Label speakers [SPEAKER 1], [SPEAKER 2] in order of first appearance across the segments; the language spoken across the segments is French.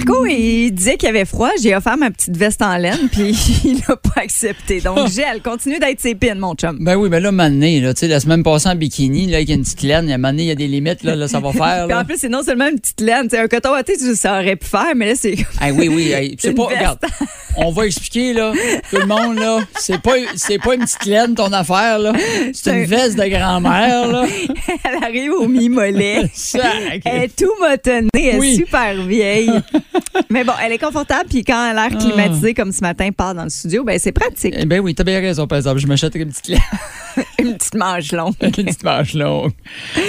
[SPEAKER 1] Marco, il disait qu'il avait froid. J'ai offert ma petite veste en laine, puis il n'a pas accepté. Donc, gel, continue d'être ses pins, mon chum.
[SPEAKER 2] Ben oui, mais là, mané, là, tu sais, la semaine passée en bikini, là, avec une petite laine, il y a mané, il y a des limites, là, là ça va faire.
[SPEAKER 1] Puis en plus, c'est non seulement une petite laine. tu un coton à ça aurait pu faire, mais là, c'est.
[SPEAKER 2] Ah oui, oui, hey, c'est pas,
[SPEAKER 1] veste.
[SPEAKER 2] regarde, on va expliquer, là, tout le monde, là, c'est pas, c'est pas une petite laine, ton affaire, là, c'est une veste de grand-mère, là.
[SPEAKER 1] Elle arrive au mi-mollet. Elle est tout motonnée, elle
[SPEAKER 2] Oui.
[SPEAKER 1] est super vieille. Mais bon, elle est confortable, puis quand elle a l'air climatisée comme ce matin, part dans le studio, ben c'est pratique.
[SPEAKER 2] Eh Ben oui, t'as bien raison, par exemple, je m'achèterais une petite
[SPEAKER 1] Une petite manche longue.
[SPEAKER 2] une petite manche longue.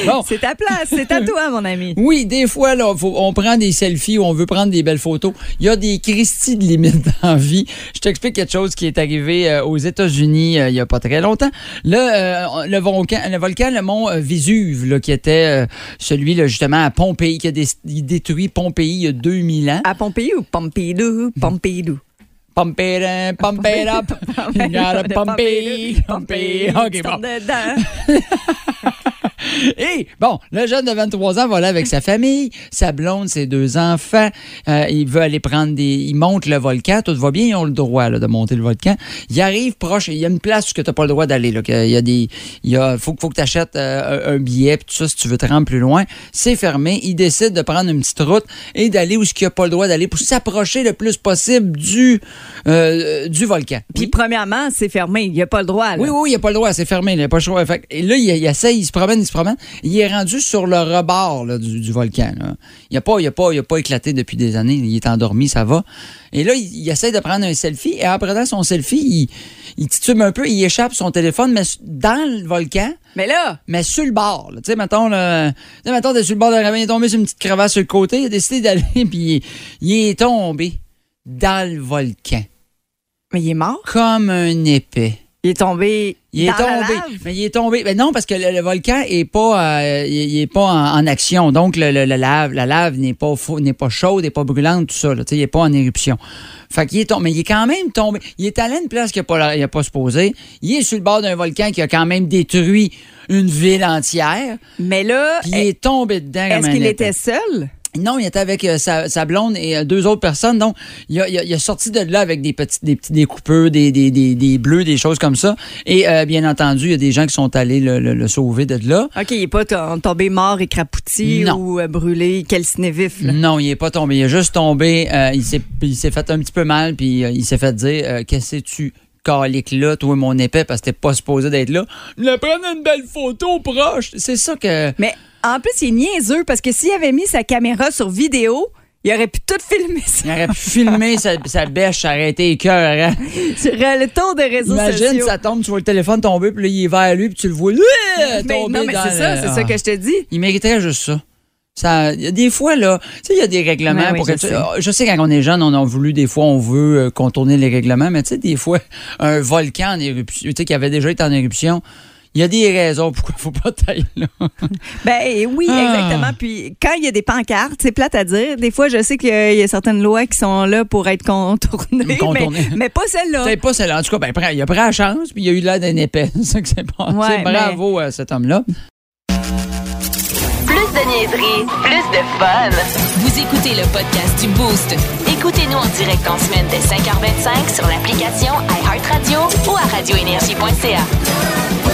[SPEAKER 2] Bon.
[SPEAKER 1] C'est ta place, c'est à toi, mon ami.
[SPEAKER 2] Oui, des fois, là, faut- on prend des selfies ou on veut prendre des belles photos. Il y a des Christie de limites dans la vie. Je t'explique quelque chose qui est arrivé euh, aux États-Unis euh, il y a pas très longtemps. Là, euh, le, volcan, le volcan, le mont Vésuve, là, qui était celui, là, justement, à Pompéi, qui a dé- détruit Pompéi il y a 2000 ans.
[SPEAKER 1] À Pompéi ou Pompidou? Pompidou.
[SPEAKER 2] Pump it up, pump it up. You gotta pump it, pump it. OK, bon. Et bon, le jeune de 23 ans va là avec sa famille, sa blonde, ses deux enfants. Euh, il veut aller prendre des. Il monte le volcan. Tout va bien, ils ont le droit là, de monter le volcan. Il arrive proche. Il y a une place où tu n'as pas le droit d'aller. Il y a des. Il y a, faut, faut que tu achètes un, un billet, tout ça, si tu veux te rendre plus loin. C'est fermé. Il décide de prendre une petite route et d'aller où il n'a pas le droit d'aller pour s'approcher le plus possible du, euh, du volcan.
[SPEAKER 1] Puis,
[SPEAKER 2] Oui.
[SPEAKER 1] premièrement, c'est fermé. Il n'y a pas le droit. là.
[SPEAKER 2] Oui, oui, il n'y a pas le droit, c'est fermé, il n'y a pas le choix. Et là, il, il essaye, il se promène, il se promène. Il est rendu sur le rebord là, du, du volcan. là. Il n'a pas, il a pas, il a pas éclaté depuis des années, il est endormi, ça va. Et là, il, il essaie de prendre un selfie, et en prenant son selfie, il, il titube un peu, il échappe son téléphone, mais dans le volcan,
[SPEAKER 1] Mais là,
[SPEAKER 2] mais sur le bord. Tu sais, mettons, là, mettons, t'es sur le bord d'un ravin, il est tombé sur une petite crevasse sur le côté, il a décidé d'aller, puis il, il est tombé dans le volcan,
[SPEAKER 1] mais il est mort?
[SPEAKER 2] comme un épais.
[SPEAKER 1] Il est tombé.
[SPEAKER 2] Il est
[SPEAKER 1] la
[SPEAKER 2] tombé.
[SPEAKER 1] lave.
[SPEAKER 2] Mais il est tombé. Mais non, parce que le, le volcan est pas, euh, il, il est pas en, en action. Donc, le, le- la lave, la lave n'est pas, n'est pas chaude, n'est pas brûlante, tout ça. Là, il n'est pas en éruption. Fait qu'il est tombé. Mais il est quand même tombé. Il est allé à une place qu'il n'a pas, il a pas supposé. Il est sur le bord d'un volcan qui a quand même détruit une ville entière.
[SPEAKER 1] Mais là,
[SPEAKER 2] Puis il est tombé dedans
[SPEAKER 1] est-ce qu'il était seul?
[SPEAKER 2] Non, il était avec euh, sa, sa blonde et euh, deux autres personnes. Donc, il a, il a- il a sorti de là avec des petits, des petits découpeurs, des, des, des, des bleus, des choses comme ça. Et euh, bien entendu, il y a des gens qui sont allés le, le- le sauver de là.
[SPEAKER 1] OK, il n'est pas to- tombé mort, écrapouti
[SPEAKER 2] Non.
[SPEAKER 1] ou brûlé, calciné vif. là?
[SPEAKER 2] Non, il est pas tombé. Il est juste tombé. il s'est fait un petit peu mal, puis il s'est fait dire Qu'est-ce que tu calique là, toi, mon épais, parce que t'es pas supposé d'être là. Le prendre une belle photo proche. C'est ça que.
[SPEAKER 1] Mais en plus, il est niaiseux parce que s'il avait mis sa caméra sur vidéo, il aurait pu tout filmer ça
[SPEAKER 2] Il aurait pu filmer sa, sa bêche, ça aurait été écœurant.
[SPEAKER 1] sur le tour des réseaux
[SPEAKER 2] Imagine,
[SPEAKER 1] sociaux.
[SPEAKER 2] ça tombe, tu vois le téléphone tomber, puis là, il est vers lui, puis tu le vois,
[SPEAKER 1] Mais
[SPEAKER 2] tomber
[SPEAKER 1] non, mais c'est ça, c'est ça que je te dis.
[SPEAKER 2] Il mériterait juste ça. Ça, des fois, là, tu sais, il y a des règlements
[SPEAKER 1] oui,
[SPEAKER 2] pour
[SPEAKER 1] je
[SPEAKER 2] que tu-
[SPEAKER 1] sais.
[SPEAKER 2] Je sais, quand on est jeune, on a voulu, des fois, on veut euh, contourner les règlements, mais tu sais, des fois, un volcan en éruption, tu sais, qui avait déjà été en éruption, il y a des raisons pourquoi il faut pas tailler là.
[SPEAKER 1] Ben oui,
[SPEAKER 2] Ah.
[SPEAKER 1] exactement. Puis quand il y a des pancartes, c'est plate à dire. Des fois, je sais qu'il y a- il y a certaines lois qui sont là pour être contournées,
[SPEAKER 2] Contournées.
[SPEAKER 1] Mais, mais pas celle-là.
[SPEAKER 2] C'est pas celle En tout cas, ben, il a pris la chance, puis il a eu l'air d'un épais. C'est ça que c'est pas.
[SPEAKER 1] Ouais,
[SPEAKER 2] bravo à cet homme-là.
[SPEAKER 3] Plus de niaiserie, plus de fun. Vous écoutez le podcast du Boost. Écoutez-nous en direct en semaine dès 5h25 sur l'application iHeartRadio ou à radioénergie.ca.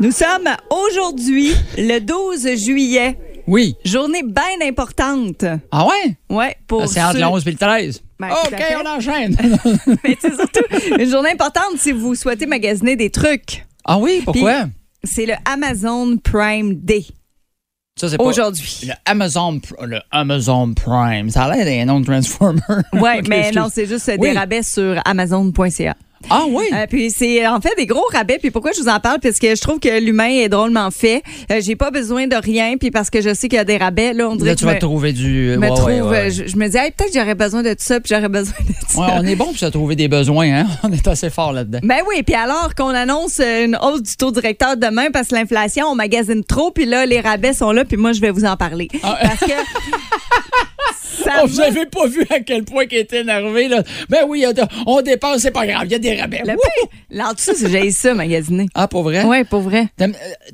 [SPEAKER 1] Nous sommes aujourd'hui le 12 juillet.
[SPEAKER 2] Oui.
[SPEAKER 1] Journée bien importante.
[SPEAKER 2] Ah ouais?
[SPEAKER 1] Ouais, pour
[SPEAKER 2] C'est entre
[SPEAKER 1] ceux-
[SPEAKER 2] le 11 et le 13.
[SPEAKER 1] Ben,
[SPEAKER 2] OK, on enchaîne.
[SPEAKER 1] Mais c'est surtout une journée importante si vous souhaitez magasiner des trucs.
[SPEAKER 2] ah oui, pourquoi?
[SPEAKER 1] C'est le Amazon Prime Day
[SPEAKER 2] Ça, c'est
[SPEAKER 1] aujourd'hui.
[SPEAKER 2] Le Amazon, le Amazon Prime. Ça a l'air d'un nom de Transformer.
[SPEAKER 1] Ouais,
[SPEAKER 2] Ok,
[SPEAKER 1] mais non, c'est juste
[SPEAKER 2] Oui.
[SPEAKER 1] des rabais sur Amazon.ca.
[SPEAKER 2] Ah oui?
[SPEAKER 1] Euh, puis c'est en fait des gros rabais. Puis pourquoi je vous en parle? Parce que je trouve que l'humain est drôlement fait. Euh, J'ai pas besoin de rien. Puis parce que je sais qu'il y a des rabais, là, on dirait
[SPEAKER 2] Là,
[SPEAKER 1] que
[SPEAKER 2] tu vas
[SPEAKER 1] me,
[SPEAKER 2] trouver du.
[SPEAKER 1] me
[SPEAKER 2] ouais,
[SPEAKER 1] trouve.
[SPEAKER 2] ouais, ouais.
[SPEAKER 1] Je, je me dis, hey, peut-être que j'aurais besoin de tout ça, puis j'aurais besoin de ça.
[SPEAKER 2] Ouais, on est bon pour se trouver des besoins, hein? On est assez fort là-dedans.
[SPEAKER 1] Ben oui, puis alors qu'on annonce euh, une hausse du taux directeur demain parce que l'inflation, on magasine trop, puis là, les rabais sont là, puis moi, je vais vous en parler.
[SPEAKER 2] Ah.
[SPEAKER 1] Parce que. ça
[SPEAKER 2] Oh, vous
[SPEAKER 1] va-
[SPEAKER 2] avez pas vu à quel point il était énervé, là. Ben oui, on dépense, c'est pas grave, il y a des rabais.
[SPEAKER 1] Le
[SPEAKER 2] Wouh!
[SPEAKER 1] pire, là, en dessous, j'ai ça, magasiner.
[SPEAKER 2] Ah, pour vrai?
[SPEAKER 1] Oui, pour vrai.
[SPEAKER 2] Euh,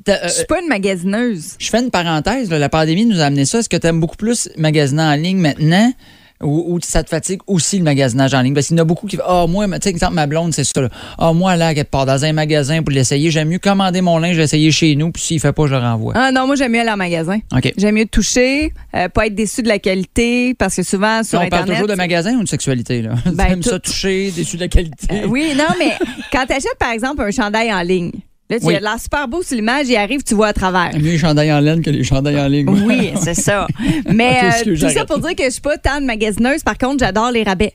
[SPEAKER 2] euh,
[SPEAKER 1] Je suis pas une magasineuse.
[SPEAKER 2] Je fais une parenthèse, là, la pandémie nous a amené ça. Est-ce que tu aimes beaucoup plus magasiner en ligne maintenant? Ou, ou ça te fatigue aussi le magasinage en ligne? Parce qu'il y en a beaucoup qui font Ah, moi, tu sais, exemple, ma blonde, c'est ça. là. Ah, moi, là, qu'elle part dans un magasin pour l'essayer, j'aime mieux commander mon linge, l'essayer chez nous, puis s'il fait pas, je le renvoie.
[SPEAKER 1] Ah non, moi, j'aime mieux aller en magasin.
[SPEAKER 2] OK.
[SPEAKER 1] J'aime mieux toucher, euh, pas être déçu de la qualité, parce que souvent, sur
[SPEAKER 2] Là, on parle
[SPEAKER 1] Internet...
[SPEAKER 2] toujours de magasin ou de sexualité, là?
[SPEAKER 1] Ben,
[SPEAKER 2] T'aimes ça
[SPEAKER 1] tout.
[SPEAKER 2] toucher, déçu de la qualité?
[SPEAKER 1] Euh, oui, non, mais quand tu achètes, par exemple, un chandail en ligne, là, tu
[SPEAKER 2] Oui.
[SPEAKER 1] as l'air super beau sur l'image, il arrive, tu vois à travers.
[SPEAKER 2] Mieux les chandails en laine que les chandails en ligne. moi.
[SPEAKER 1] Oui, c'est ça. Mais
[SPEAKER 2] Ok,
[SPEAKER 1] euh, tout ça pour dire que je suis pas tant de magasineuse. Par contre, j'adore les rabais.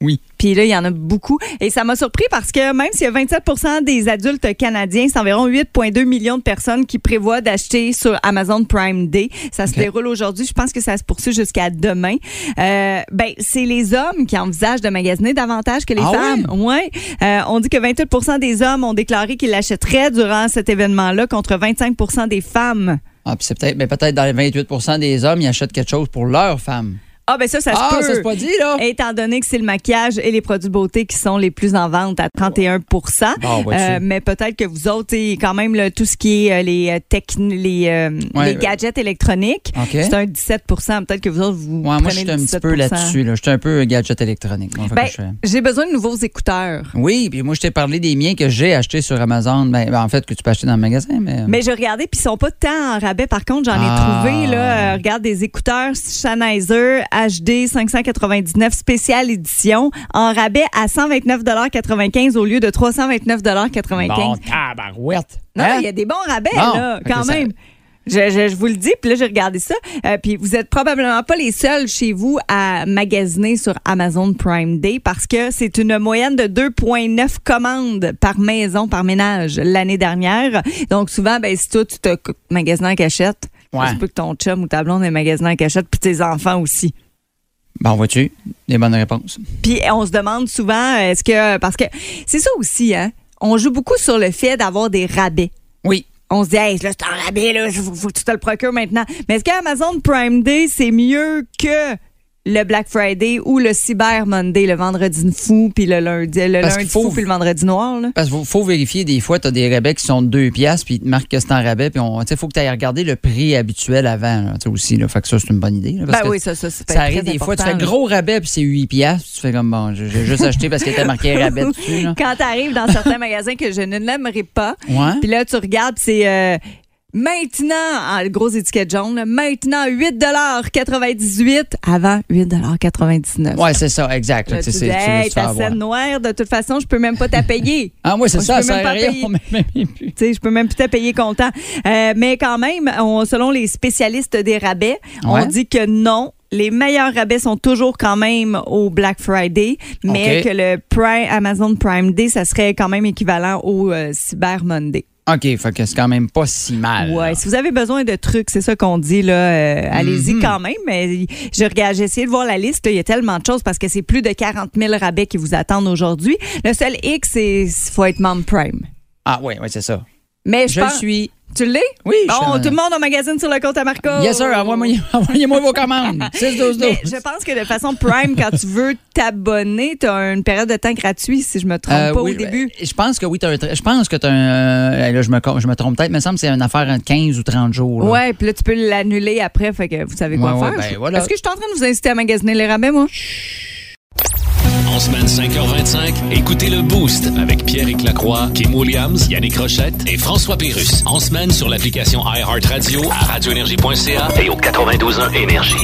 [SPEAKER 2] Oui.
[SPEAKER 1] Puis là, il y en a beaucoup. Et ça m'a surpris parce que même s'il y a 27% des adultes canadiens, c'est environ 8,2 millions de personnes qui prévoient d'acheter sur Amazon Prime Day. Ça se déroule aujourd'hui. Je pense que ça se poursuit jusqu'à demain. Euh, ben, c'est les hommes qui envisagent de magasiner davantage que les
[SPEAKER 2] Ah
[SPEAKER 1] femmes. Ouais? Euh, on dit que 28% des hommes ont déclaré qu'ils l'achèteraient durant cet événement-là contre 25 des femmes.
[SPEAKER 2] Ah, puis c'est peut-être, mais peut-être dans les 28% des hommes, ils achètent quelque chose pour leur femme.
[SPEAKER 1] Ah, ben ça, ça
[SPEAKER 2] ah,
[SPEAKER 1] se peut.
[SPEAKER 2] ça se pas dit, là?
[SPEAKER 1] Étant donné que c'est le maquillage et les produits beauté qui sont les plus en vente à 31
[SPEAKER 2] Bon, vois-tu.
[SPEAKER 1] Euh, Mais peut-être que vous autres, quand même, là, tout ce qui est euh, les, euh, les, euh,
[SPEAKER 2] Ouais,
[SPEAKER 1] les gadgets électroniques, c'est un 17% Peut-être que vous autres, vous
[SPEAKER 2] Ouais, moi, je suis un petit
[SPEAKER 1] 17
[SPEAKER 2] peu là-dessus. Là. Je suis un peu gadget électronique.
[SPEAKER 1] Ben, j'ai besoin de nouveaux écouteurs.
[SPEAKER 2] Oui, puis moi, je t'ai parlé des miens que j'ai achetés sur Amazon. Ben, ben, en fait, que tu peux acheter dans le magasin, mais.
[SPEAKER 1] Mais j'ai regardé, puis ils sont pas tant en rabais. Par contre, j'en ai
[SPEAKER 2] Ah.
[SPEAKER 1] trouvé, là, regarde, des écouteurs Sennheiser HD 599 spéciale édition en rabais à 129,95 au lieu de 329,95
[SPEAKER 2] Bon, tabarouette.
[SPEAKER 1] Non,
[SPEAKER 2] Hein?
[SPEAKER 1] il y a des bons rabais,
[SPEAKER 2] Bon,
[SPEAKER 1] là, quand
[SPEAKER 2] ça-
[SPEAKER 1] même. Je, je- je vous le dis, puis là, j'ai regardé ça. Euh, puis vous êtes probablement pas les seuls chez vous à magasiner sur Amazon Prime Day parce que c'est une moyenne de 2,9 commandes par maison, par ménage l'année dernière. Donc souvent, ben, si toi, tu te magasines en cachette,
[SPEAKER 2] Ouais.
[SPEAKER 1] peut que ton chum ou ta blonde ait magasiné en cachette, puis tes enfants aussi.
[SPEAKER 2] Bon, vois-tu, des bonnes réponses.
[SPEAKER 1] Puis on se demande souvent, est-ce que... Parce que c'est ça aussi, hein? On joue beaucoup sur le fait d'avoir des rabais.
[SPEAKER 2] Oui.
[SPEAKER 1] on se dit, hey, là, c'est un rabais, là, faut, faut que tu te le procures maintenant. Mais est-ce qu'Amazon Prime Day, c'est mieux que le Black Friday ou le Cyber Monday, le vendredi fou, puis le lundi, le
[SPEAKER 2] Parce
[SPEAKER 1] lundi
[SPEAKER 2] faut-
[SPEAKER 1] fou, puis le vendredi noir, là?
[SPEAKER 2] Parce qu'il faut, vérifier, des fois, tu as des rabais qui sont de 2 piastres, puis ils te marquent que c'est en rabais, puis il faut que tu ailles regarder le prix habituel avant, là, aussi. Là, fait que ça, c'est une bonne idée. là, parce
[SPEAKER 1] Ben
[SPEAKER 2] que
[SPEAKER 1] oui, ça, ça, c'est
[SPEAKER 2] Ça arrive des fois, tu fais gros rabais, puis c'est 8 piastres, puis tu fais comme, bon, j'ai juste acheté parce qu'il était marqué rabais dessus.
[SPEAKER 1] Quand tu arrives dans certains magasins que je ne l'aimerais pas, puis là, tu regardes, c'est euh, maintenant, en gros étiquette jaune, maintenant 8,98 avant 8,99
[SPEAKER 2] Ouais, c'est ça, exact.
[SPEAKER 1] Là,
[SPEAKER 2] Tu
[SPEAKER 1] dis, hey, ta scène noire, de toute façon, je peux même pas t'appayer.
[SPEAKER 2] Ah, ouais, c'est ça,
[SPEAKER 1] je peux
[SPEAKER 2] ça.
[SPEAKER 1] Tu sais, je peux même plus te payer content. Euh, mais quand même, on- selon les spécialistes des rabais,
[SPEAKER 2] Ouais.
[SPEAKER 1] on dit que non. Les meilleurs rabais sont toujours quand même au Black Friday, mais que le Prime, Amazon Prime Day, ça serait quand même équivalent au euh, Cyber Monday.
[SPEAKER 2] OK, fait que c'est quand même pas si mal.
[SPEAKER 1] Ouais,
[SPEAKER 2] là.
[SPEAKER 1] si vous avez besoin de trucs, c'est ça qu'on dit là, euh, allez-y
[SPEAKER 2] Mhm.
[SPEAKER 1] quand même. Mais je regarde, j'ai essayé de voir la liste. là, Il y a tellement de choses parce que c'est plus de 40 000 rabais qui vous attendent aujourd'hui. Le seul X, c'est faut être membre Prime.
[SPEAKER 2] Ah, oui, oui, c'est ça.
[SPEAKER 1] Mais je,
[SPEAKER 2] Je le
[SPEAKER 1] pense-
[SPEAKER 2] suis.
[SPEAKER 1] Tu l'es?
[SPEAKER 2] Oui,
[SPEAKER 1] Bon, tout le monde en magazine sur le compte à Marco.
[SPEAKER 2] Yes, sir, envoyez-moi vos commandes. 6 12 12
[SPEAKER 1] Mais je pense que de façon Prime, quand tu veux t'abonner, tu as une période de temps gratuite, si je me trompe
[SPEAKER 2] Euh,
[SPEAKER 1] pas
[SPEAKER 2] oui,
[SPEAKER 1] au début.
[SPEAKER 2] Je pense que oui, un tra- je pense que tu as un. euh, là, je me, je me trompe peut-être, mais il me semble que c'est une affaire entre 15 ou 30 jours. là.
[SPEAKER 1] Ouais, puis là, tu peux l'annuler après, fait que vous savez quoi
[SPEAKER 2] Ouais, ouais,
[SPEAKER 1] faire.
[SPEAKER 2] ben, voilà.
[SPEAKER 1] Est-ce que je suis en train de vous inciter à magasiner les rabais, moi?
[SPEAKER 4] En semaine 5h25, écoutez le Boost avec Pierre Lacroix, Kim Williams, Yannick Rochette et François Pérus. En semaine sur l'application iHeartRadio à radioénergie.ca et au 92.1 Énergie.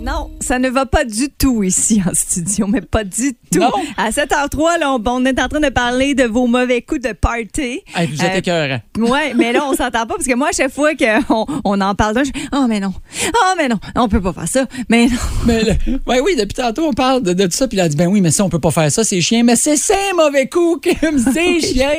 [SPEAKER 1] Non, ça ne va pas du tout ici en studio, mais pas du tout.
[SPEAKER 2] Non?
[SPEAKER 1] À 7h03, là, on, on est en train de parler de vos mauvais coups de party.
[SPEAKER 2] Hey, vous êtes
[SPEAKER 1] Euh. Ouais, mais là, on s'entend pas parce que moi, à chaque fois qu'on on en parle d'un, je oh, mais non. Oh, mais non. On peut pas faire ça. Mais non.
[SPEAKER 2] Mais le- ouais, oui, depuis tantôt, on parle de, de tout ça. Puis il a dit, ben oui, mais ça, on peut pas faire ça, c'est chien. Mais c'est ça, mauvais coup, Kim, c'est chien.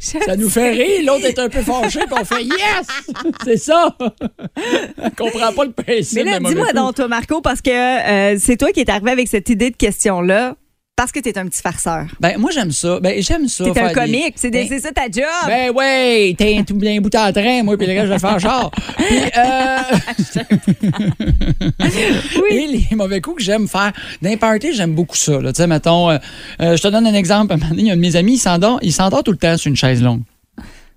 [SPEAKER 2] Ça nous fait rire. L'autre est un peu fâché, puis on fait yes! C'est ça! on comprend pas le principe.
[SPEAKER 1] Mais là, dis-moi donc, toi, Marco, parce que euh, c'est toi qui es arrivé avec cette idée de question-là, parce que tu es un petit farceur.
[SPEAKER 2] Ben, moi, j'aime ça. Ben, j'aime ça.
[SPEAKER 1] Tu es un comique. C'est des-
[SPEAKER 2] Ben,
[SPEAKER 1] c'est ça ta job.
[SPEAKER 2] Ben ouais, t'es tout bien bout en train, moi, puis le reste, je vais faire char. Puis, euh... Et les mauvais coups que j'aime faire. Les parties, j'aime beaucoup ça. Tu sais, mettons, euh, euh, je te donne un exemple. Un moment donné, il y a un de mes amis, il s'endort tout le temps sur une chaise longue.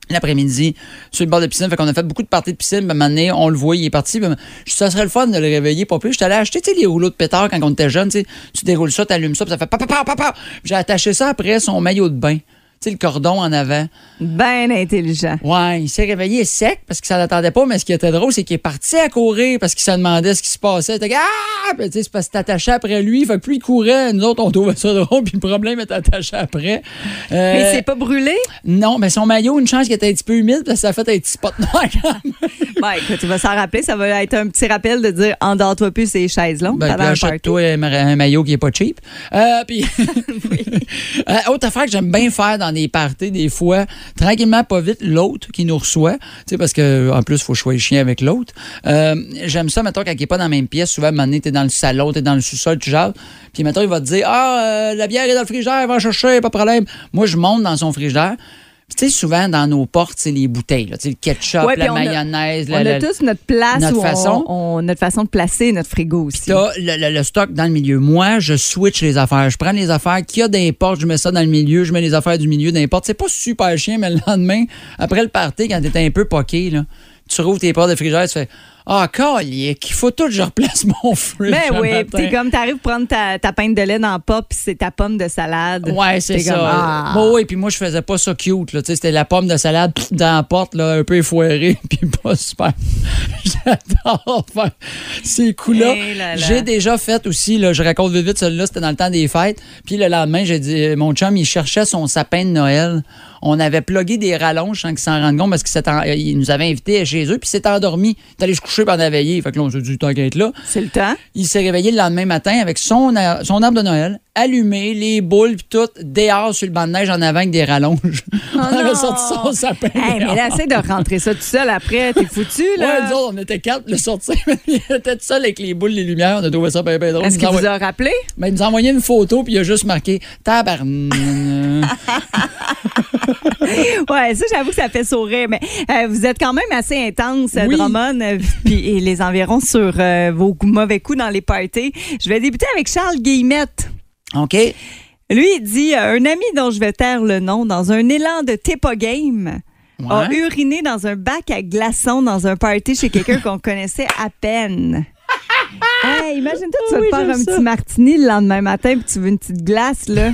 [SPEAKER 2] L'après-midi, sur le bord de piscine, fait qu'on a fait beaucoup de parties de piscine. moment donné, on le voit, il est parti. ça serait le fun de le réveiller, pas plus. J'étais allé acheter, les rouleaux de pétard quand on était jeune. Tu déroules ça, t'allumes ça, puis ça fait papa, papa, papa. J'ai attaché ça après son maillot de bain. Sais, le cordon en avant.
[SPEAKER 1] Ben intelligent.
[SPEAKER 2] Ouais, il s'est réveillé sec parce qu'il s'en attendait pas, mais ce qui était drôle, c'est qu'il est parti à courir parce qu'il se demandait ce qui se passait. Il était ah! C'est parce que t'attachais après lui, fait que plus il courait, nous autres, on trouvait ça drôle, puis le problème est attaché après. Euh,
[SPEAKER 1] Mais c'est pas brûlé?
[SPEAKER 2] Non, mais son maillot, une chance qu'il était un petit peu humide, parce que ça a fait un petit spot noir.
[SPEAKER 1] Ben, écoute, tu vas s'en rappeler. Ça va être un petit rappel de dire endors-toi plus ces chaises longues.
[SPEAKER 2] Ben, achète-toi un, ma- un maillot qui est pas cheap. Euh, puis, Euh, autre affaire que j'aime bien faire des parties, des fois, tranquillement, pas vite, l'autre qui nous reçoit, tu sais, parce que en plus, il faut choisir chien avec l'autre. Euh, j'aime ça, mettons, quand il n'est pas dans la même pièce, souvent, à un moment donné, t'es dans le salon, t'es dans le sous-sol, tu jases, puis mettons, il va te dire, ah, euh, la bière est dans le frigidaire, va chercher, pas de problème. Moi, je monte dans son frigidaire. Tu sais, souvent, dans nos portes, c'est les bouteilles, là, le ketchup,
[SPEAKER 1] Ouais,
[SPEAKER 2] la
[SPEAKER 1] on a-
[SPEAKER 2] mayonnaise,
[SPEAKER 1] On
[SPEAKER 2] la-
[SPEAKER 1] a tous notre place
[SPEAKER 2] notre
[SPEAKER 1] on-
[SPEAKER 2] façon.
[SPEAKER 1] On, notre façon de placer notre frigo aussi.
[SPEAKER 2] T'as le, le- le stock dans le milieu. Moi, je switch les affaires. Je prends les affaires qu'il y a d'importe, je mets ça dans le milieu, je mets les affaires du milieu d'importe. C'est pas super chien, mais le lendemain, après le party, quand t'es un peu poqué, là, tu rouvres tes portes de frigidaire, tu fais Ah, calique, il faut tout que je replace mon fridge.
[SPEAKER 1] Ben oui, t'es comme, t'arrives prendre ta, ta pinte de lait dans le pot, puis c'est ta pomme de salade.
[SPEAKER 2] Ouais, c'est ça.
[SPEAKER 1] comme, ah.
[SPEAKER 2] Bon, oui, puis moi, je faisais pas ça cute. Là. Tu sais, C'était la pomme de salade dans la porte, là, un peu effoirée, puis pas super. J'adore faire ces coups-là.
[SPEAKER 1] Eh.
[SPEAKER 2] J'ai déjà fait aussi, là, je raconte vite vite, celui-là, c'était dans le temps des fêtes. Puis le lendemain, j'ai dit, mon chum, il cherchait son sapin de Noël. On avait plugué des rallonges sans qu'il s'en rende compte parce qu'il nous avait invités chez eux, puis il s'est endormi. Il est allé se coucher pendant la veillée. Fait que là, on s'est dit, être là.
[SPEAKER 1] C'est le temps.
[SPEAKER 2] Il s'est réveillé le lendemain matin avec son, ar- son arbre de Noël, allumé, les boules, puis tout, dehors sur le banc de neige en avant avec des rallonges. on avait sorti son sapin.
[SPEAKER 1] Hey, mais là, essaie de rentrer ça tout seul après. T'es foutu,
[SPEAKER 2] Ouais,
[SPEAKER 1] là.
[SPEAKER 2] nous autres, on était quatre, le sortir, il était tout seul avec les boules, les lumières. On a trouvé ça bien, bien drôle.
[SPEAKER 1] Est-ce
[SPEAKER 2] Il
[SPEAKER 1] qu'il vous
[SPEAKER 2] envoie-
[SPEAKER 1] a rappelé?
[SPEAKER 2] Ben, il nous a envoyé une photo, puis il a juste marqué tabarn.
[SPEAKER 1] Ouais, ça, j'avoue que ça fait sourire. Mais euh, vous êtes quand même assez intense,
[SPEAKER 2] Oui.
[SPEAKER 1] Drummond, euh, puis et les environs sur euh, vos mauvais coups dans les parties. Je vais débuter avec Charles Guillemette.
[SPEAKER 2] OK?
[SPEAKER 1] Lui, il dit euh, Un ami dont je vais taire le nom, dans un élan de Tepa Game, a uriné dans un bac à glaçons dans un party chez quelqu'un qu'on connaissait à peine. Hey, imagine-toi, tu vas
[SPEAKER 2] Oui,
[SPEAKER 1] te faire un
[SPEAKER 2] ça.
[SPEAKER 1] petit martini le lendemain matin puis tu veux une petite glace, là.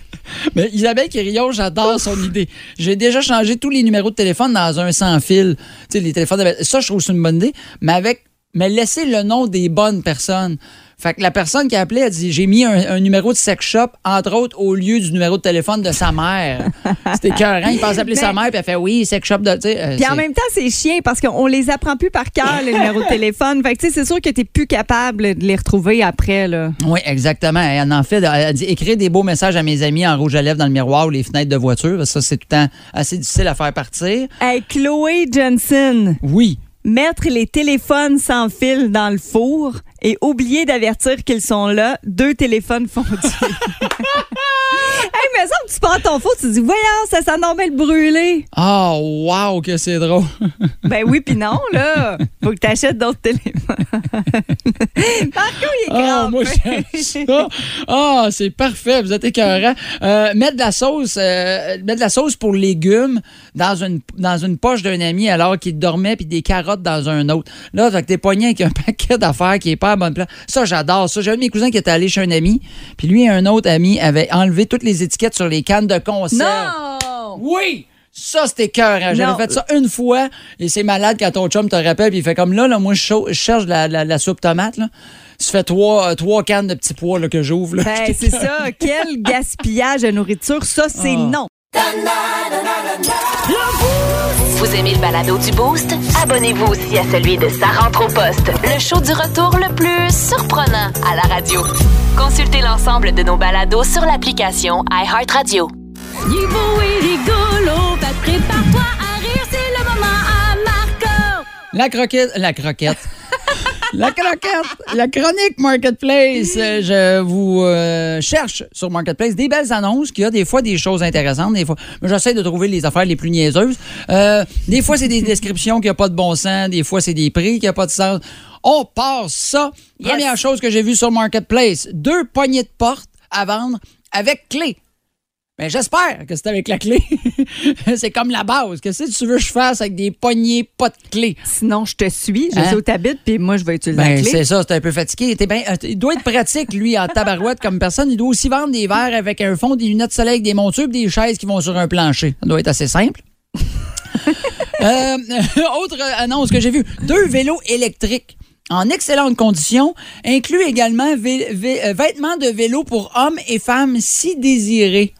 [SPEAKER 2] Mais Isabelle Quirillon, j'adore son idée. J'ai déjà changé tous les numéros de téléphone dans un sans fil. Tu sais, les téléphones. Ça, je trouve c'est une bonne idée. Mais avec. Mais laisser le nom des bonnes personnes. Fait que la personne qui a appelé a dit j'ai mis un, un numéro de sex shop, entre autres, au lieu du numéro de téléphone de sa mère. C'était écœurant. Il pense appeler
[SPEAKER 1] Mais-
[SPEAKER 2] sa mère, puis elle fait oui, sex shop de. euh,
[SPEAKER 1] Puis en même temps, c'est chiant parce qu'on les apprend plus par cœur, les numéros de téléphone. Fait que tu sais, c'est sûr que tu plus capable de les retrouver après, là.
[SPEAKER 2] Oui, exactement. Elle en fait. Elle a dit écrire des beaux messages à mes amis en rouge à lèvres dans le miroir ou les fenêtres de voiture. Ça, c'est tout le temps assez difficile à faire partir.
[SPEAKER 1] Hey, Chloé Johnson,
[SPEAKER 2] Oui.
[SPEAKER 1] Mettre les téléphones sans fil dans le four et oublier d'avertir qu'ils sont là, deux téléphones fondus. hey, mais ça, tu prends ton four, tu te dis, voyons, ça sent normal brûler.
[SPEAKER 2] Oh, wow, que c'est drôle.
[SPEAKER 1] Ben oui, puis non, là. Faut que tu achètes d'autres téléphones. Marco, il est
[SPEAKER 2] Ah,
[SPEAKER 1] grand.
[SPEAKER 2] moi, j'aime ça. Ah, c'est parfait. Vous êtes écœurant. Euh, mettre de la sauce, euh, mettre de la sauce pour légumes dans une, dans une poche d'un ami alors qu'il dormait puis des carottes dans un autre. Là, fait que t'es pogné avec un paquet d'affaires qui est pas à bonne place. Ça, j'adore ça. J'ai un de mes cousins qui était allé chez un ami, puis lui et un autre ami avaient enlevé toutes les étiquettes sur les cannes de conserve.
[SPEAKER 1] Non!
[SPEAKER 2] Oui! Ça, c'était cœur. J'avais fait ça une fois et c'est malade quand ton chum te rappelle puis il fait comme là, là moi, je, cherche la, la- la soupe tomate. Là. ça fait trois, euh, trois cannes de petits pois là, que j'ouvre.
[SPEAKER 1] Ben, c'est ça. Quel gaspillage de nourriture. Ça, c'est
[SPEAKER 2] Ah.
[SPEAKER 1] non.
[SPEAKER 3] Vous aimez le balado du Boost? Abonnez-vous aussi à celui de Sa rentre au poste, le show du retour le plus surprenant à la radio. Consultez l'ensemble de nos balados sur l'application iHeartRadio.
[SPEAKER 5] Niveau et rigolo, prépare-toi à rire, c'est le moment à Marco.
[SPEAKER 2] La croquette. La croquette. La croquette, la chronique Marketplace. Euh, Je vous euh, cherche sur Marketplace des belles annonces qui a des fois des choses intéressantes, des fois. mais J'essaie de trouver les affaires les plus niaiseuses. Euh, des fois, c'est des descriptions qui n'ont pas de bon sens, des fois, c'est des prix qui n'ont pas de sens. On passe ça.
[SPEAKER 1] Yes.
[SPEAKER 2] Première chose que j'ai vue sur Marketplace, deux poignées de porte à vendre avec clé. Ben, j'espère que c'est avec la clé. c'est comme la base. Qu'est-ce que tu veux que je fasse avec des poignées pas de clé?
[SPEAKER 1] Sinon, je te suis. Je
[SPEAKER 2] Hein?
[SPEAKER 1] sais où t'habites, puis moi, je vais utiliser la
[SPEAKER 2] Ben,
[SPEAKER 1] clé.
[SPEAKER 2] c'est ça, c'est un peu fatigué. Ben- euh, il doit être pratique, lui, en tabarouette comme personne. Il doit aussi vendre des verres avec un fond, des lunettes de soleil avec des montures des chaises qui vont sur un plancher. Ça doit être assez simple. Euh, autre annonce que j'ai vue. Deux vélos électriques en excellente condition, inclut également euh, vêtements de vélo pour hommes et femmes si désirés.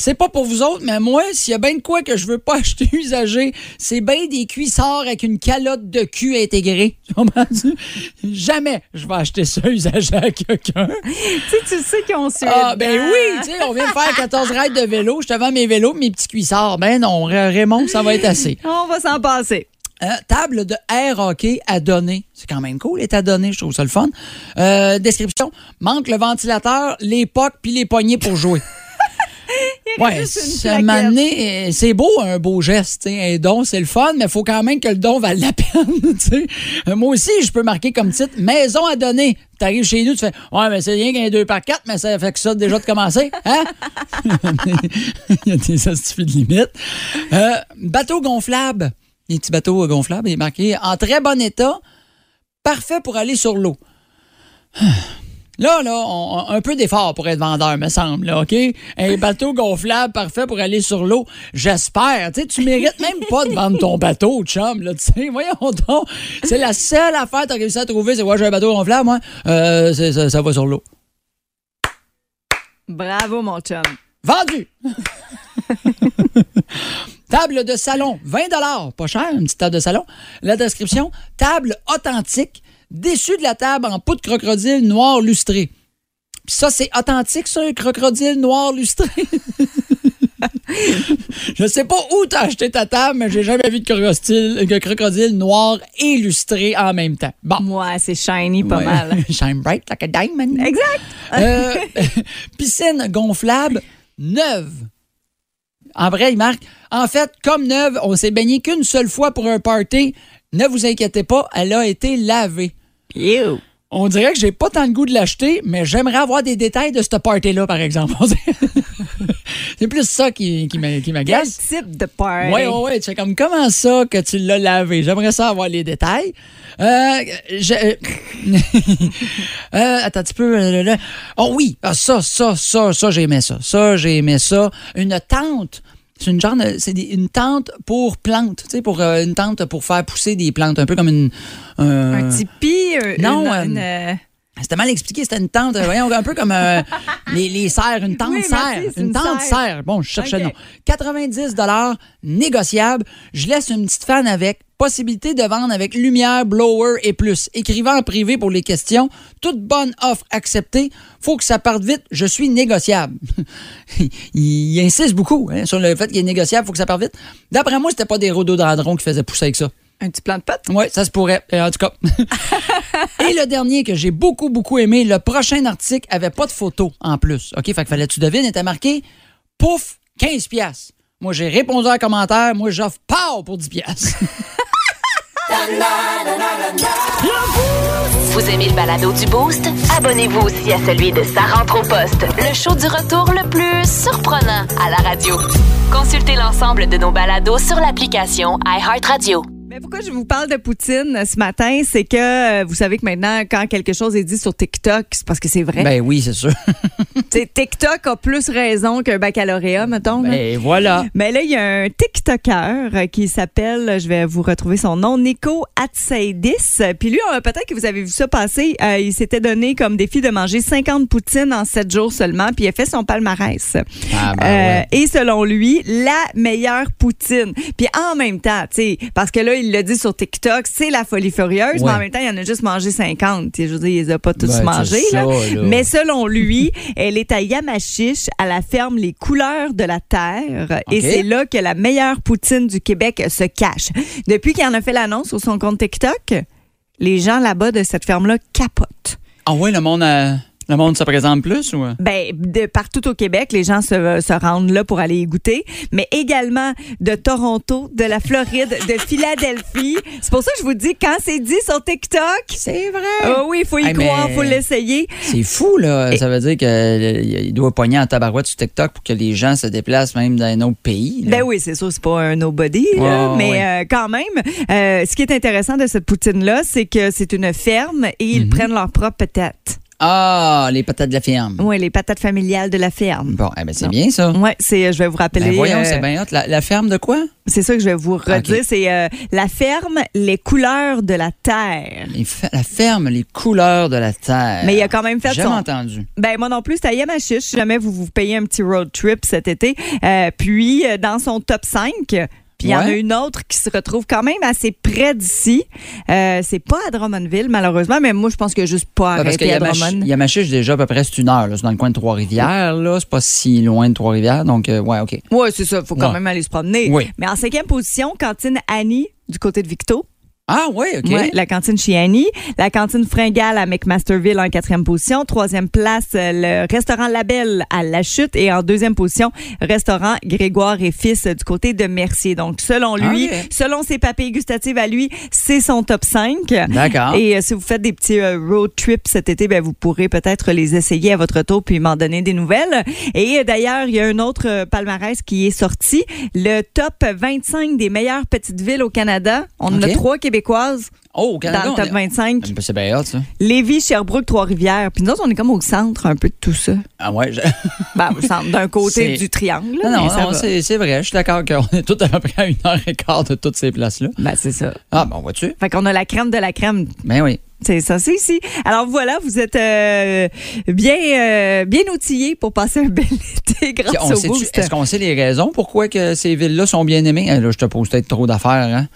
[SPEAKER 2] C'est pas pour vous autres, mais moi, s'il y a bien de quoi que je veux pas acheter usagé, c'est bien des cuissards avec une calotte de cul intégrée. Jamais je vais acheter ça usagé à quelqu'un.
[SPEAKER 1] Tu sais, tu sais qu'ils ont su.
[SPEAKER 2] Ah, ben oui, tu sais, on vient de faire 14 raids de vélo. Je te vends mes vélos, mes petits cuissards. Ben non, Ra- Raymond, ça va être assez.
[SPEAKER 1] On va s'en passer.
[SPEAKER 2] Euh, table de air hockey à donner. C'est quand même cool, est à donner, je trouve ça le fun. Euh, description, manque le ventilateur, les pocs puis les poignées pour jouer. Ouais, c'est beau un beau geste, tu sais, un don, c'est le fun, mais il faut quand même que le don vale la peine. Euh, Moi aussi, je peux marquer comme titre maison à donner. Tu arrives chez nous, tu fais ouais, mais c'est rien qu'un 2 par 4, mais ça fait que ça déjà de commencer, hein? Il y a des astuces de limite. Euh, bateau gonflable. Les petits bateaux gonflables, il est marqué en très bon état, parfait pour aller sur l'eau. Là, là, on- on- un peu d'effort pour être vendeur, me semble, là, OK? Un bateau gonflable parfait pour aller sur l'eau. J'espère. Tu sais, tu mérites même pas de vendre ton bateau, chum, là, tu sais. Voyons donc. C'est la seule affaire que tu as réussi à trouver, c'est, ouais, j'ai un bateau gonflable, moi. Euh, ça va sur l'eau.
[SPEAKER 1] Bravo, mon chum.
[SPEAKER 2] Vendu! table de salon, 20 Pas cher, une petite table de salon. La description, table authentique, dessus de la table en peau de crocodile noir lustré. Puis ça, c'est authentique, ça, un crocodile noir lustré? Je sais pas où t'as acheté ta table, mais j'ai jamais vu de crocodile, de crocodile noir et lustré en même temps. Bon.
[SPEAKER 1] Moi, c'est shiny pas
[SPEAKER 2] Ouais.
[SPEAKER 1] mal.
[SPEAKER 2] Shine bright like a diamond.
[SPEAKER 1] Exact.
[SPEAKER 2] Euh, piscine gonflable neuve. En vrai, il marque. En fait, comme neuve, on s'est baigné qu'une seule fois pour un party. Ne vous inquiétez pas, elle a été lavée.
[SPEAKER 1] You.
[SPEAKER 2] On dirait que j'ai pas tant le goût de l'acheter, mais j'aimerais avoir des détails de ce party-là, par exemple. C'est plus ça qui, qui m'a- qui
[SPEAKER 1] Quel
[SPEAKER 2] m'agace.
[SPEAKER 1] type de party?
[SPEAKER 2] Oui, oui, oui. Tu fais comme comment ça que tu l'as lavé? J'aimerais ça avoir les détails. Euh, je- euh, attends un petit peu. euh. Oh oui, ah, ça, ça, ça, ça, j'ai aimé ça. Ça, j'ai aimé ça. Une tente. C'est une genre de- c'est une tente pour plantes, tu sais, pour euh, une tente pour faire pousser des plantes, un peu comme une. un-
[SPEAKER 1] Un tipi? euh,
[SPEAKER 2] Non,
[SPEAKER 1] une-
[SPEAKER 2] euh,
[SPEAKER 1] une, euh,
[SPEAKER 2] c'était mal expliqué, c'était une tente, voyons, un peu comme euh, les, les serres, une tente
[SPEAKER 1] Oui,
[SPEAKER 2] serre.
[SPEAKER 1] merci,
[SPEAKER 2] une
[SPEAKER 1] une
[SPEAKER 2] tente
[SPEAKER 1] serre.
[SPEAKER 2] serre. Bon, je cherchais
[SPEAKER 1] Ok.
[SPEAKER 2] le nom. 90 négociable. Je laisse une petite fan avec. Possibilité de vendre avec lumière, blower et plus. Écrivant en privé pour les questions. Toute bonne offre acceptée. Faut que ça parte vite. Je suis négociable. il, il insiste beaucoup hein, sur le fait qu'il est négociable. Faut que ça parte vite. D'après moi, c'était pas des rhododendrons qui faisaient pousser avec ça.
[SPEAKER 1] Un petit plan de pote?
[SPEAKER 2] Oui, ça se pourrait, euh, en tout cas. Et le dernier que j'ai beaucoup, beaucoup aimé, le prochain article avait pas de photo en plus. OK, fait qu'il fallait que tu devines, était marqué Pouf, 15 piastres. Moi, j'ai répondu à un commentaire. Moi, j'offre POW pour 10 piastres.
[SPEAKER 3] Vous aimez le balado du Boost? Abonnez-vous aussi à celui de Sa rentre au poste, le show du retour le plus surprenant à la radio. Consultez l'ensemble de nos balados sur l'application iHeartRadio.
[SPEAKER 1] Mais pourquoi je vous parle de Poutine euh, ce matin, c'est que euh, vous savez que maintenant, quand quelque chose est dit sur TikTok, c'est parce que c'est vrai.
[SPEAKER 2] Ben oui, c'est sûr.
[SPEAKER 1] T'sais, TikTok a plus raison qu'un baccalauréat, mettons.
[SPEAKER 2] Ben voilà.
[SPEAKER 1] Mais là, il y a un TikToker euh, qui s'appelle, je vais vous retrouver son nom, Nico Atsaidis. Puis lui, peut-être que vous avez vu ça passer, euh, il s'était donné comme défi de manger 50 poutines en 7 jours seulement, puis il a fait son palmarès.
[SPEAKER 2] Ah, ben
[SPEAKER 1] Euh,
[SPEAKER 2] ouais.
[SPEAKER 1] Et selon lui, la meilleure poutine. Puis en même temps, tu sais, parce que là, il l'a dit sur TikTok, c'est la folie furieuse, mais en même temps, il en a juste mangé 50. Tu sais, Je veux dire, il les a pas tous
[SPEAKER 2] Ben,
[SPEAKER 1] mangés.
[SPEAKER 2] c'est
[SPEAKER 1] là.
[SPEAKER 2] ça, là.
[SPEAKER 1] Mais selon lui, elle est à Yamachiche, à la ferme Les Couleurs de la Terre. Et c'est là que la meilleure poutine du Québec se cache. Depuis qu'il en a fait l'annonce sur son compte TikTok, les gens là-bas de cette ferme-là capotent.
[SPEAKER 2] Ah ouais, le monde, euh, le monde se présente plus ou?
[SPEAKER 1] Ben, de partout au Québec, les gens se, se rendent là pour aller y goûter, mais également de Toronto, de la Floride, de Philadelphie. C'est pour ça que je vous dis, quand c'est dit sur TikTok,
[SPEAKER 2] C'est vrai.
[SPEAKER 1] ah oui, il faut y
[SPEAKER 2] Hey,
[SPEAKER 1] croire, il faut l'essayer.
[SPEAKER 2] C'est fou, là. Ça veut dire qu'il doit pogner en tabarouette sur TikTok pour que les gens se déplacent même dans un autre pays. là.
[SPEAKER 1] Ben oui, c'est sûr, c'est pas un nobody, là,
[SPEAKER 2] Ouais,
[SPEAKER 1] mais euh, quand même, euh, ce qui est intéressant de cette poutine-là, c'est que c'est une ferme et ils
[SPEAKER 2] Mhm.
[SPEAKER 1] prennent leurs propres patates.
[SPEAKER 2] Ah, les patates de la ferme.
[SPEAKER 1] Oui, les patates familiales de la ferme.
[SPEAKER 2] Bon, eh ben, c'est bien ça.
[SPEAKER 1] Ouais, c'est, je vais vous rappeler.
[SPEAKER 2] Ben voyons,
[SPEAKER 1] euh,
[SPEAKER 2] c'est bien hot. La, la ferme de quoi?
[SPEAKER 1] c'est ça que je vais vous redire.
[SPEAKER 2] Ok.
[SPEAKER 1] C'est euh, la ferme, les couleurs de la terre.
[SPEAKER 2] La ferme, les couleurs de la terre.
[SPEAKER 1] Mais il a quand même fait
[SPEAKER 2] J'ai
[SPEAKER 1] son.
[SPEAKER 2] entendu.
[SPEAKER 1] Ben moi non plus, c'est à Yamachiche. Si jamais vous vous payez un petit road trip cet été, Euh, puis euh, dans son top 5. Puis il y en a
[SPEAKER 2] Ouais.
[SPEAKER 1] une autre qui se retrouve quand même assez près d'ici. Euh, c'est pas à Drummondville, malheureusement, mais moi, je pense que juste pas
[SPEAKER 2] Ouais, parce
[SPEAKER 1] arrêté
[SPEAKER 2] qu'il y
[SPEAKER 1] à
[SPEAKER 2] a
[SPEAKER 1] Drummond.
[SPEAKER 2] Yamachiche, déjà, à peu près, c'est une heure. C'est dans le coin de Trois-Rivières. là. C'est pas si loin de Trois-Rivières. Donc, euh, ouais, OK.
[SPEAKER 1] Oui, c'est ça. faut quand
[SPEAKER 2] Ouais.
[SPEAKER 1] même aller se promener.
[SPEAKER 2] Oui.
[SPEAKER 1] Mais en cinquième position, cantine Annie du côté de Victo.
[SPEAKER 2] Ah, ouais, OK.
[SPEAKER 1] Ouais, la cantine chez Annie. La cantine Fringale à McMasterville en quatrième position. Troisième place, euh, le restaurant Label à La Chute. Et en deuxième position, restaurant Grégoire et Fils du côté de Mercier. Donc, selon lui,
[SPEAKER 2] Ok.
[SPEAKER 1] selon ses papilles gustatives à lui, c'est son top 5.
[SPEAKER 2] D'accord.
[SPEAKER 1] Et euh, si vous faites des petits euh, road trips cet été, ben, vous pourrez peut-être les essayer à votre tour puis m'en donner des nouvelles. Et euh, d'ailleurs, il y a un autre palmarès qui est sorti, le top 25 des meilleures petites villes au Canada. On en a trois québécoises
[SPEAKER 2] Oh, au Canada.
[SPEAKER 1] dans le top
[SPEAKER 2] on est-
[SPEAKER 1] 25.
[SPEAKER 2] Ah, C'est bien hot, ça.
[SPEAKER 1] Lévis, Sherbrooke, Trois-Rivières. Puis nous autres, on est comme au centre un peu de tout ça.
[SPEAKER 2] Ah, ouais. je-
[SPEAKER 1] Ben, au centre, d'un côté
[SPEAKER 2] C'est-
[SPEAKER 1] du triangle. là,
[SPEAKER 2] Non, non,
[SPEAKER 1] mais ça
[SPEAKER 2] non,
[SPEAKER 1] va.
[SPEAKER 2] c'est c'est vrai. Je suis d'accord qu'on est tout à peu près à une heure et quart de toutes ces places-là.
[SPEAKER 1] Ben, c'est ça.
[SPEAKER 2] Ah, bon, vois-tu?
[SPEAKER 1] Fait qu'on a la crème de la crème.
[SPEAKER 2] Ben oui.
[SPEAKER 1] C'est ça, c'est ici. Alors voilà, vous êtes euh, bien, euh, bien outillés pour passer un bel été grâce
[SPEAKER 2] On
[SPEAKER 1] au
[SPEAKER 2] sait-tu-
[SPEAKER 1] boost.
[SPEAKER 2] Est-ce qu'on sait les raisons pourquoi que ces villes-là sont bien aimées? Eh, là, je te pose peut-être trop d'affaires. Hein?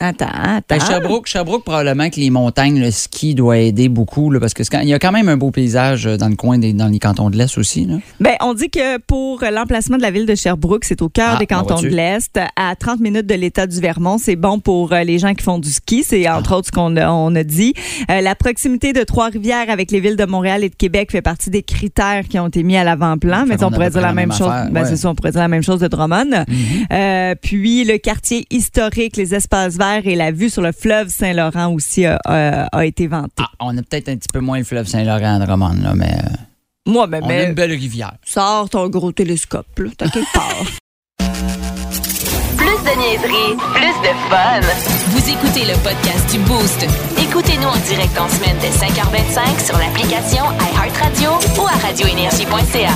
[SPEAKER 1] Attends, attends.
[SPEAKER 2] Ben, Sherbrooke, Sherbrooke, probablement que les montagnes, le ski doit aider beaucoup, là, parce que il y a quand même un beau paysage euh, dans le coin des dans les cantons de l'Est aussi. Là.
[SPEAKER 1] Ben, on dit que pour l'emplacement de la ville de Sherbrooke, c'est au cœur
[SPEAKER 2] Ah,
[SPEAKER 1] des
[SPEAKER 2] ben
[SPEAKER 1] cantons de l'Est, à 30 minutes de l'État du Vermont. C'est bon pour euh, les gens qui font du ski. C'est
[SPEAKER 2] Ah.
[SPEAKER 1] entre autres ce qu'on a, on a dit. Euh, la proximité de Trois-Rivières avec les villes de Montréal et de Québec fait partie des critères qui ont été mis à l'avant-plan. Mais on pourrait dire
[SPEAKER 2] la
[SPEAKER 1] même
[SPEAKER 2] même
[SPEAKER 1] chose.
[SPEAKER 2] affaire,
[SPEAKER 1] Ben,
[SPEAKER 2] ouais.
[SPEAKER 1] c'est ça, on pourrait dire la même chose de Drummond. Euh, puis le quartier historique, les espaces verts et la vue sur le fleuve Saint-Laurent aussi a, a- a été vanté.
[SPEAKER 2] Ah, on a peut-être un petit peu moins le fleuve Saint-Laurent à Drummond, là, mais euh,
[SPEAKER 1] Moi, ben,
[SPEAKER 2] on a
[SPEAKER 1] mais
[SPEAKER 2] une belle rivière.
[SPEAKER 1] sors ton gros télescope, là. T'as quelque part.
[SPEAKER 3] Plus de niaiserie, plus de fun. Vous écoutez le podcast du Boost. Écoutez-nous en direct en semaine dès 5h25 sur l'application iHeartRadio ou à radioénergie.ca.